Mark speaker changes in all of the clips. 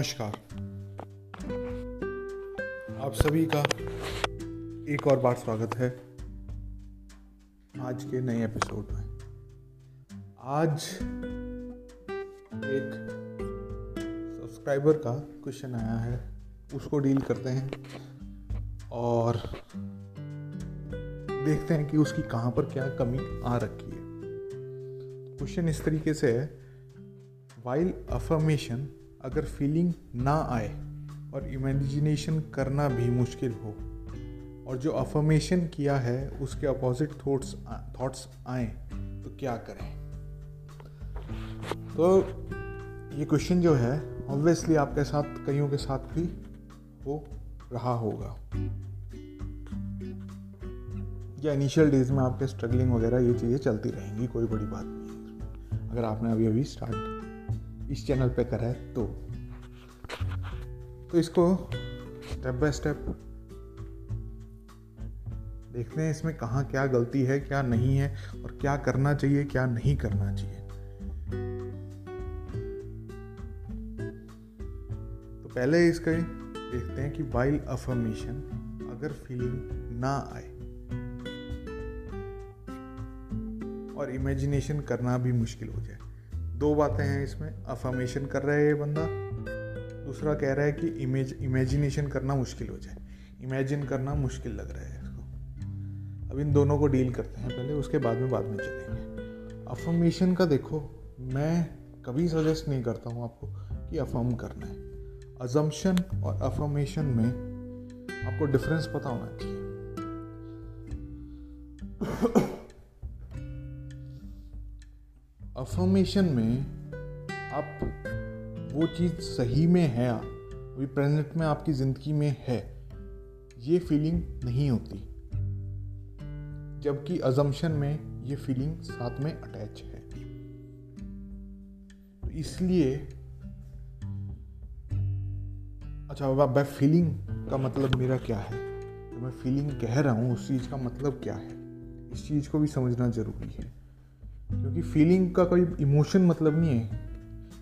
Speaker 1: नमस्कार। आप सभी का एक और बार स्वागत है। आज के नए एपिसोड में। आज एक सब्सक्राइबर का क्वेश्चन आया है। उसको डील करते हैं और देखते हैं कि उसकी कहाँ पर क्या कमी आ रखी है। क्वेश्चन इस तरीके से है। वाइल अफर्मेशन अगर फीलिंग ना आए और इमेजिनेशन करना भी मुश्किल हो और जो अफर्मेशन किया है, उसके अपोजिट थॉट्स थॉट्स आए तो क्या करें? तो ये क्वेश्चन जो है ऑब्वियसली आपके साथ, कईयों के साथ भी हो रहा होगा। या इनिशियल डेज़ में आपके स्ट्रगलिंग वगैरह ये चीज़ें चलती रहेंगी, कोई बड़ी बात नहीं अगर आपने अभी अभी स्टार्ट इस चैनल पे करा है तो। तो इसको स्टेप बाय स्टेप देखते हैं इसमें कहाँ क्या गलती है, क्या नहीं है और क्या करना चाहिए, क्या नहीं करना चाहिए। तो पहले इसका देखते हैं कि वाइल अफर्मेशन अगर फीलिंग ना आए और इमेजिनेशन करना भी मुश्किल हो जाए। दो बातें हैं इसमें। अफर्मेशन कर रहा है ये बंदा। दूसरा कह रहा है कि इमेज इमेजिनेशन करना मुश्किल हो जाए। इमेजिन करना मुश्किल लग रहा है इसको। अब इन दोनों को डील करते हैं पहले, उसके बाद में बाद में चलेंगे। अफर्मेशन का देखो, मैं कभी सजेस्ट नहीं करता हूँ आपको कि अफर्म करना है। अजम्पशन और अफर्मेशन में आपको डिफरेंस पता होना चाहिए। अफर्मेशन में आप वो चीज़ सही में है अभी प्रेजेंट में आपकी ज़िंदगी में है, ये फीलिंग नहीं होती। जबकि अजम्पशन में ये फीलिंग साथ में अटैच है। तो इसलिए अच्छा बाय फीलिंग का मतलब मेरा क्या है? तो मैं फीलिंग कह रहा हूँ, उस चीज़ का मतलब क्या है? इस चीज़ को भी समझना ज़रूरी है। क्योंकि फीलिंग का कोई इमोशन मतलब नहीं है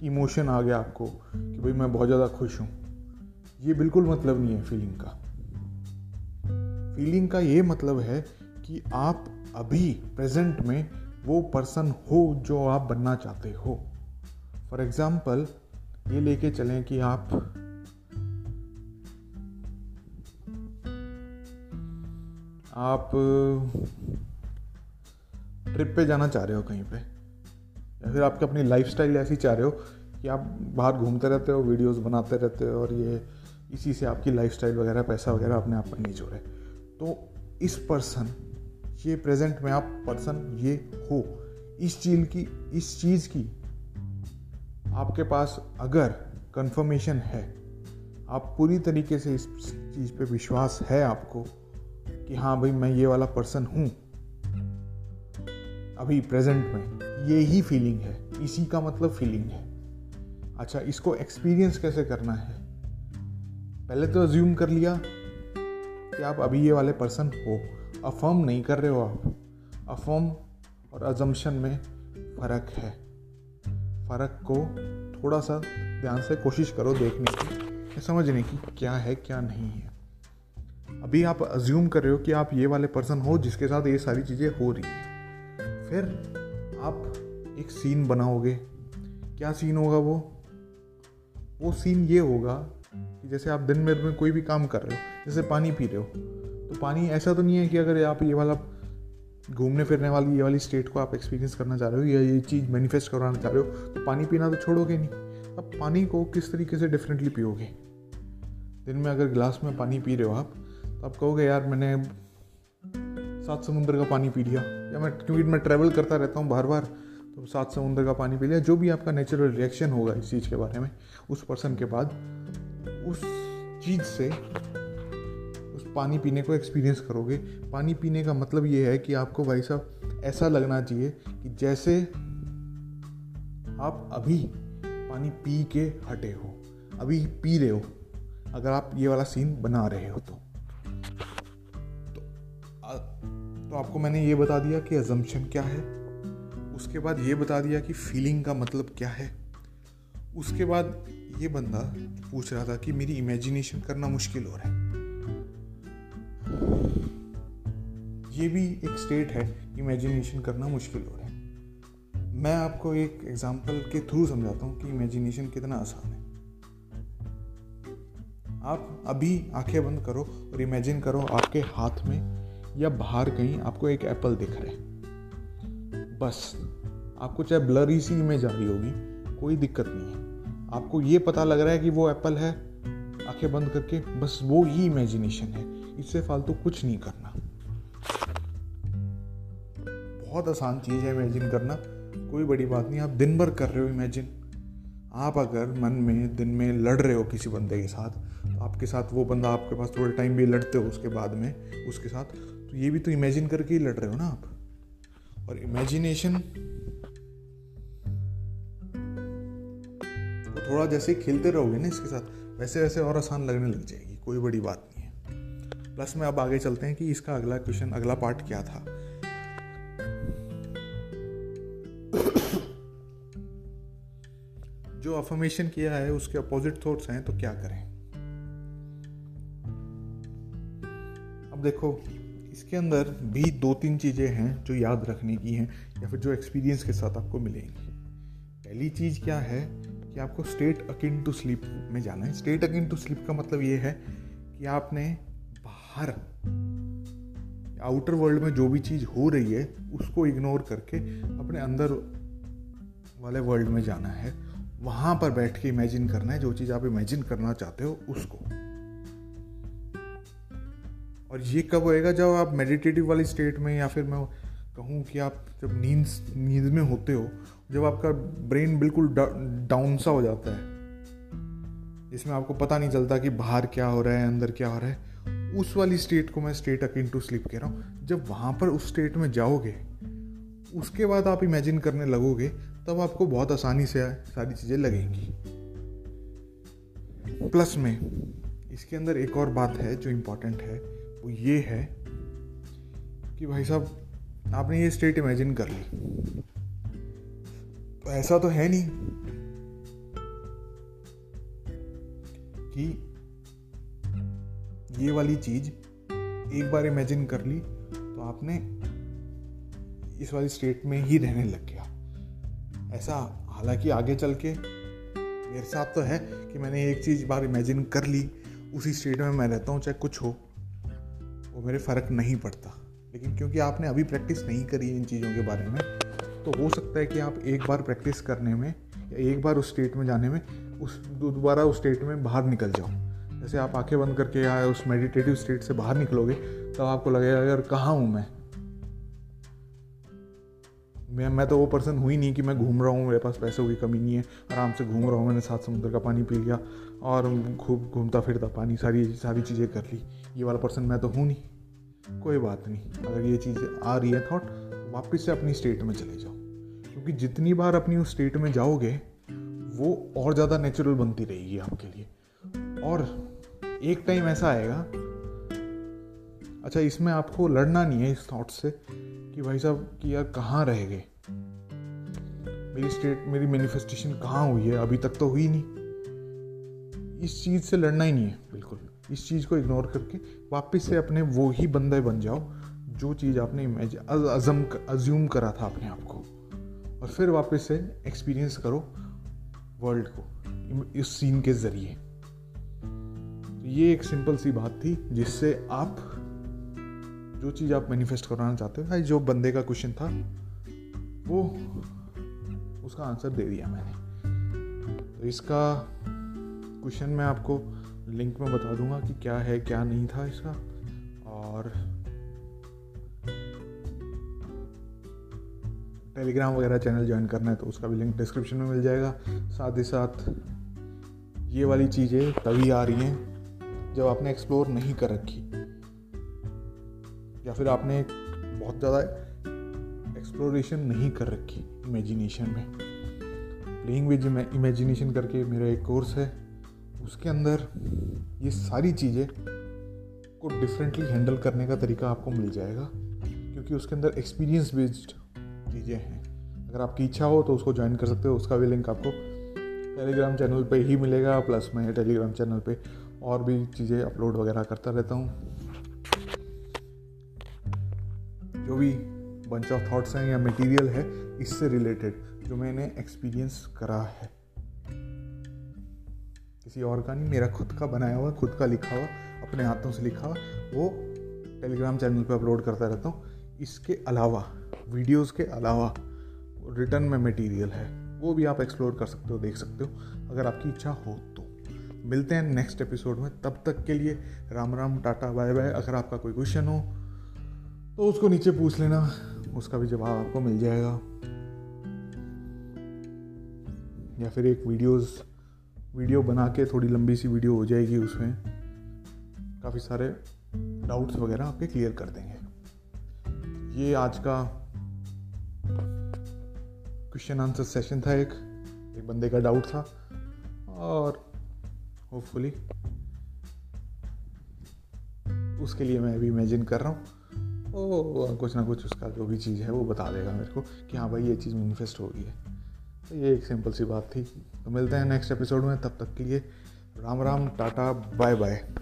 Speaker 1: कि इमोशन आ गया आपको कि भाई मैं बहुत ज़्यादा खुश हूँ। ये बिल्कुल मतलब नहीं है फीलिंग का। फीलिंग का ये मतलब है कि आप अभी प्रेजेंट में वो पर्सन हो जो आप बनना चाहते हो। फॉर एग्ज़ाम्पल ये लेके चलें कि आप आप ट्रिप पे जाना चाह रहे हो कहीं पे? या फिर आपकी अपनी लाइफ ऐसी चाह रहे हो कि आप बाहर घूमते रहते हो वीडियोस बनाते रहते हो और ये इसी से आपकी लाइफ वगैरह, पैसा वगैरह अपने आप पर नहीं जोड़े। तो इस पर्सन ये प्रेजेंट में आप पर्सन ये हो। इस चीज़ की, इस चीज़ की आपके पास अगर कंफर्मेशन है, आप पूरी तरीके से इस चीज़ पे विश्वास है आपको कि हाँ भाई मैं ये वाला पर्सन हूँ अभी प्रेजेंट में। ये ही फीलिंग है। इसी का मतलब फीलिंग है। अच्छा इसको एक्सपीरियंस कैसे करना है? पहले तो अज्यूम कर लिया कि आप अभी ये वाले पर्सन हो। अफर्म नहीं कर रहे हो आप। अफर्म और अजम्पशन में फ़र्क है। फ़र्क को थोड़ा सा ध्यान से कोशिश करो देखने की समझने की क्या है, क्या नहीं है। अभी आप अज्यूम कर रहे हो कि आप ये वाले पर्सन हो जिसके साथ ये सारी चीज़ें हो रही हैं। फिर आप एक सीन बनाओगे। क्या सीन होगा वो? वो सीन ये होगा कि जैसे आप दिन भर में कोई भी काम कर रहे हो, जैसे पानी पी रहे हो तो पानी ऐसा तो नहीं है कि अगर आप ये वाला घूमने फिरने वाली, ये वाली स्टेट को आप एक्सपीरियंस करना चाह रहे हो या ये चीज़ मैनिफेस्ट करवाना चाह रहे हो तो पानी पीना तो छोड़ोगे नहीं। अब पानी को किस तरीके से डिफरेंटली पियोगे? दिन में अगर गिलास में पानी पी रहे हो आप तो आप कहोगे, यार, मैंने सात समुद्र का पानी पी लिया। या मैं क्योंकि मैं ट्रैवल करता रहता हूँ बार बार तो सात समुद्र का पानी पी लिया। जो भी आपका नेचुरल रिएक्शन होगा इस चीज़ के बारे में, उस पर्सन के बाद, उस चीज़ से उस पानी पीने को एक्सपीरियंस करोगे। पानी पीने का मतलब ये है कि आपको भाई साहब, ऐसा लगना चाहिए कि जैसे आप अभी पानी पी के हटे हो, अभी पी रहे हो, अगर आप ये वाला सीन बना रहे हो तो। तो आपको मैंने ये बता दिया कि अजम्पशन क्या है। उसके बाद ये बता दिया कि फीलिंग का मतलब क्या है। उसके बाद ये बंदा पूछ रहा था कि मेरी इमेजिनेशन करना मुश्किल हो रहा है। ये भी एक स्टेट है इमेजिनेशन करना मुश्किल हो रहा है। मैं आपको एक एग्जांपल के थ्रू समझाता हूँ कि इमेजिनेशन कितना आसान है। आप अभी आँखें बंद करो और इमेजिन करो आपके हाथ में या बाहर कहीं आपको एक एप्पल दिख रहा है बस, आपको चाहे ब्लरी सी इमेज आ रही होगी, कोई दिक्कत नहीं है। आपको ये पता लग रहा है कि वो एप्पल है, आँखें बंद करके, बस वो ही इमेजिनेशन है। इससे फालतू तो कुछ नहीं करना। बहुत आसान चीज़ है इमेजिन करना। कोई बड़ी बात नहीं, आप दिन भर कर रहे हो इमेजिन आप अगर मन में, दिन में लड़ रहे हो किसी बंदे के साथ तो आपके साथ वो बंदा आपके पास थोड़े टाइम भी लड़ते हो, उसके बाद में उसके साथ तो ये भी तो इमेजिन करके ही लड़ रहे हो ना आप। और इमेजिनेशन तो थोड़ा जैसे खेलते रहोगे ना इसके साथ, वैसे वैसे और आसान लगने लग जाएगी, कोई बड़ी बात नहीं है। प्लस में अब आगे चलते हैं कि इसका अगला क्वेश्चन अगला पार्ट क्या था। जो अफर्मेशन किया है, उसके अपोजिट थॉट्स हैं तो क्या करें? अब देखो इसके अंदर भी दो तीन चीज़ें हैं जो याद रखने की हैं, या फिर जो एक्सपीरियंस के साथ आपको मिलेंगी। पहली चीज़ क्या है कि आपको स्टेट अकिन टू स्लीप में जाना है। स्टेट अकिन टू स्लीप का मतलब ये है कि आपने बाहर आउटर वर्ल्ड में जो भी चीज़ हो रही है, उसको इग्नोर करके अपने अंदर वाले वर्ल्ड में जाना है। वहाँ पर बैठ के इमेजिन करना है। जो चीज़ आप इमेजिन करना चाहते हो, उसको। और ये कब होएगा? जब आप मेडिटेटिव वाली स्टेट में या फिर मैं कहूँ कि आप जब नींद नींद में होते हो, जब आपका ब्रेन बिल्कुल डाउन सा हो जाता है, जिसमें आपको पता नहीं चलता कि बाहर क्या हो रहा है, अंदर क्या हो रहा है, उस वाली स्टेट को मैं स्टेट अकिन टू स्लीप कह रहा हूँ। जब वहाँ पर उस स्टेट में जाओगे, उसके बाद आप इमेजिन करने लगोगे, तब आपको बहुत आसानी से सारी चीज़ें लगेंगी। प्लस में, इसके अंदर एक और बात है जो इम्पोर्टेंट है। वो ये है कि भाई साहब, आपने ये स्टेट इमेजिन कर ली। तो ऐसा तो है नहीं कि ये वाली चीज़ एक बार इमेजिन कर ली तो आपने इस वाली स्टेट में ही रहने लग गया। ऐसा हालाँकि आगे चल के मेरे साथ तो है कि मैंने एक चीज़ बार इमेजिन कर ली, उसी स्टेट में मैं रहता हूँ, चाहे कुछ हो। वो मेरे फ़र्क नहीं पड़ता। लेकिन क्योंकि आपने अभी प्रैक्टिस नहीं करी इन चीज़ों के बारे में तो हो सकता है कि आप एक बार प्रैक्टिस करने में या एक बार उस स्टेट में जाने में उस, दोबारा उस स्टेट में बाहर निकल जाओ। जैसे आप आँखें बंद करके या उस मेडिटेटिव स्टेट से बाहर निकलोगे, तब तो आपको लगेगा, यार, कहाँ हूँ मैं? मैं मैं तो वो पर्सन हुई नहीं कि मैं घूम रहा हूँ, मेरे पास पैसों की कमी नहीं है। आराम से घूम रहा हूँ, मैंने सात समुद्र का पानी पी लिया और खूब घूमता फिरता पानी, सारी सारी चीज़ें कर ली। ये वाला पर्सन मैं तो हूँ नहीं। कोई बात नहीं। अगर ये चीज़ आ रही है थॉट तो वापस से अपनी स्टेट में चले जाओ। क्योंकि जितनी बार अपनी उस स्टेट में जाओगे, वो और ज़्यादा नेचुरल बनती रहेगी आपके लिए। और एक टाइम ऐसा आएगा अच्छा इसमें आपको लड़ना नहीं है इस थॉट से कि भाई साहब कि यार कहाँ रह गए? मेरी स्टेट मेरी मैनिफेस्टेशन कहाँ हुई है? अभी तक तो हुई नहीं। इस चीज़ से लड़ना ही नहीं है। बिल्कुल। इस चीज़ को इग्नोर करके वापस से अपने वो ही बंदे बन जाओ जो चीज़ आपने इमेज अजम अज्यूम करा था अपने आप को। और फिर वापस से एक्सपीरियंस करो वर्ल्ड को इस सीन के ज़रिए। ये एक सिंपल सी बात थी जिससे आप जो चीज़ आप मैनिफेस्ट कराना चाहते हो, भाई जो बंदे का क्वेश्चन था, वो उसका आंसर दे दिया मैंने। तो इसका क्वेश्चन मैं आपको लिंक में बता दूँगा कि क्या है, क्या नहीं था इसका। और टेलीग्राम वगैरह चैनल ज्वाइन करना है तो उसका भी लिंक डिस्क्रिप्शन में मिल जाएगा। साथ ही साथ ये वाली चीज़ें तभी आ रही हैं जब आपने एक्सप्लोर नहीं कर रखी। या फिर आपने बहुत ज़्यादा एक्सप्लोरेशन नहीं कर रखी इमेजिनेशन में। प्लेइंग विद इमेजिनेशन करके मेरा एक कोर्स है। उसके अंदर ये सारी चीज़ें को डिफरेंटली हैंडल करने का तरीका आपको मिल जाएगा, क्योंकि उसके अंदर एक्सपीरियंस बेस्ड चीज़ें हैं। अगर आपकी इच्छा हो तो उसको ज्वाइन कर सकते हो, उसका भी लिंक आपको टेलीग्राम चैनल पे ही मिलेगा प्लस मैं टेलीग्राम चैनल पे और भी चीज़ें अपलोड वगैरह करता रहता हूँ। जो भी बंच ऑफ़ थॉट्स हैं या मटेरियल है, इससे रिलेटेड जो मैंने एक्सपीरियंस करा है। किसी और का नहीं, मेरा खुद का बनाया हुआ, खुद का लिखा हुआ, अपने हाथों से लिखा हुआ, वो टेलीग्राम चैनल पे अपलोड करता रहता हूँ। इसके अलावा वीडियोस के अलावा रिटर्न में मटेरियल है। वो भी आप एक्सप्लोर कर सकते हो, देख सकते हो, अगर आपकी इच्छा हो तो। मिलते हैं नेक्स्ट एपिसोड में, तब तक के लिए Ram Ram, tata bye bye अगर आपका कोई क्वेश्चन हो तो उसको नीचे पूछ लेना। उसका भी जवाब आपको मिल जाएगा। या फिर एक वीडियोस, वीडियो बना के थोड़ी लंबी सी वीडियो हो जाएगी उसमें। काफ़ी सारे डाउट्स वगैरह आपके क्लियर कर देंगे। ये आज का क्वेश्चन आंसर सेशन था एक। एक बंदे का डाउट था। और होपफुली उसके लिए मैं अभी इमेजिन कर रहा हूँ। वो कुछ ना कुछ उसका जो भी चीज़ है, वो बता देगा मेरे को कि हाँ भाई, ये चीज़ मैनिफेस्ट हो गई है। तो ये एक सिंपल सी बात थी। तो मिलते हैं नेक्स्ट एपिसोड में, तब तक के लिए Ram Ram, tata bye bye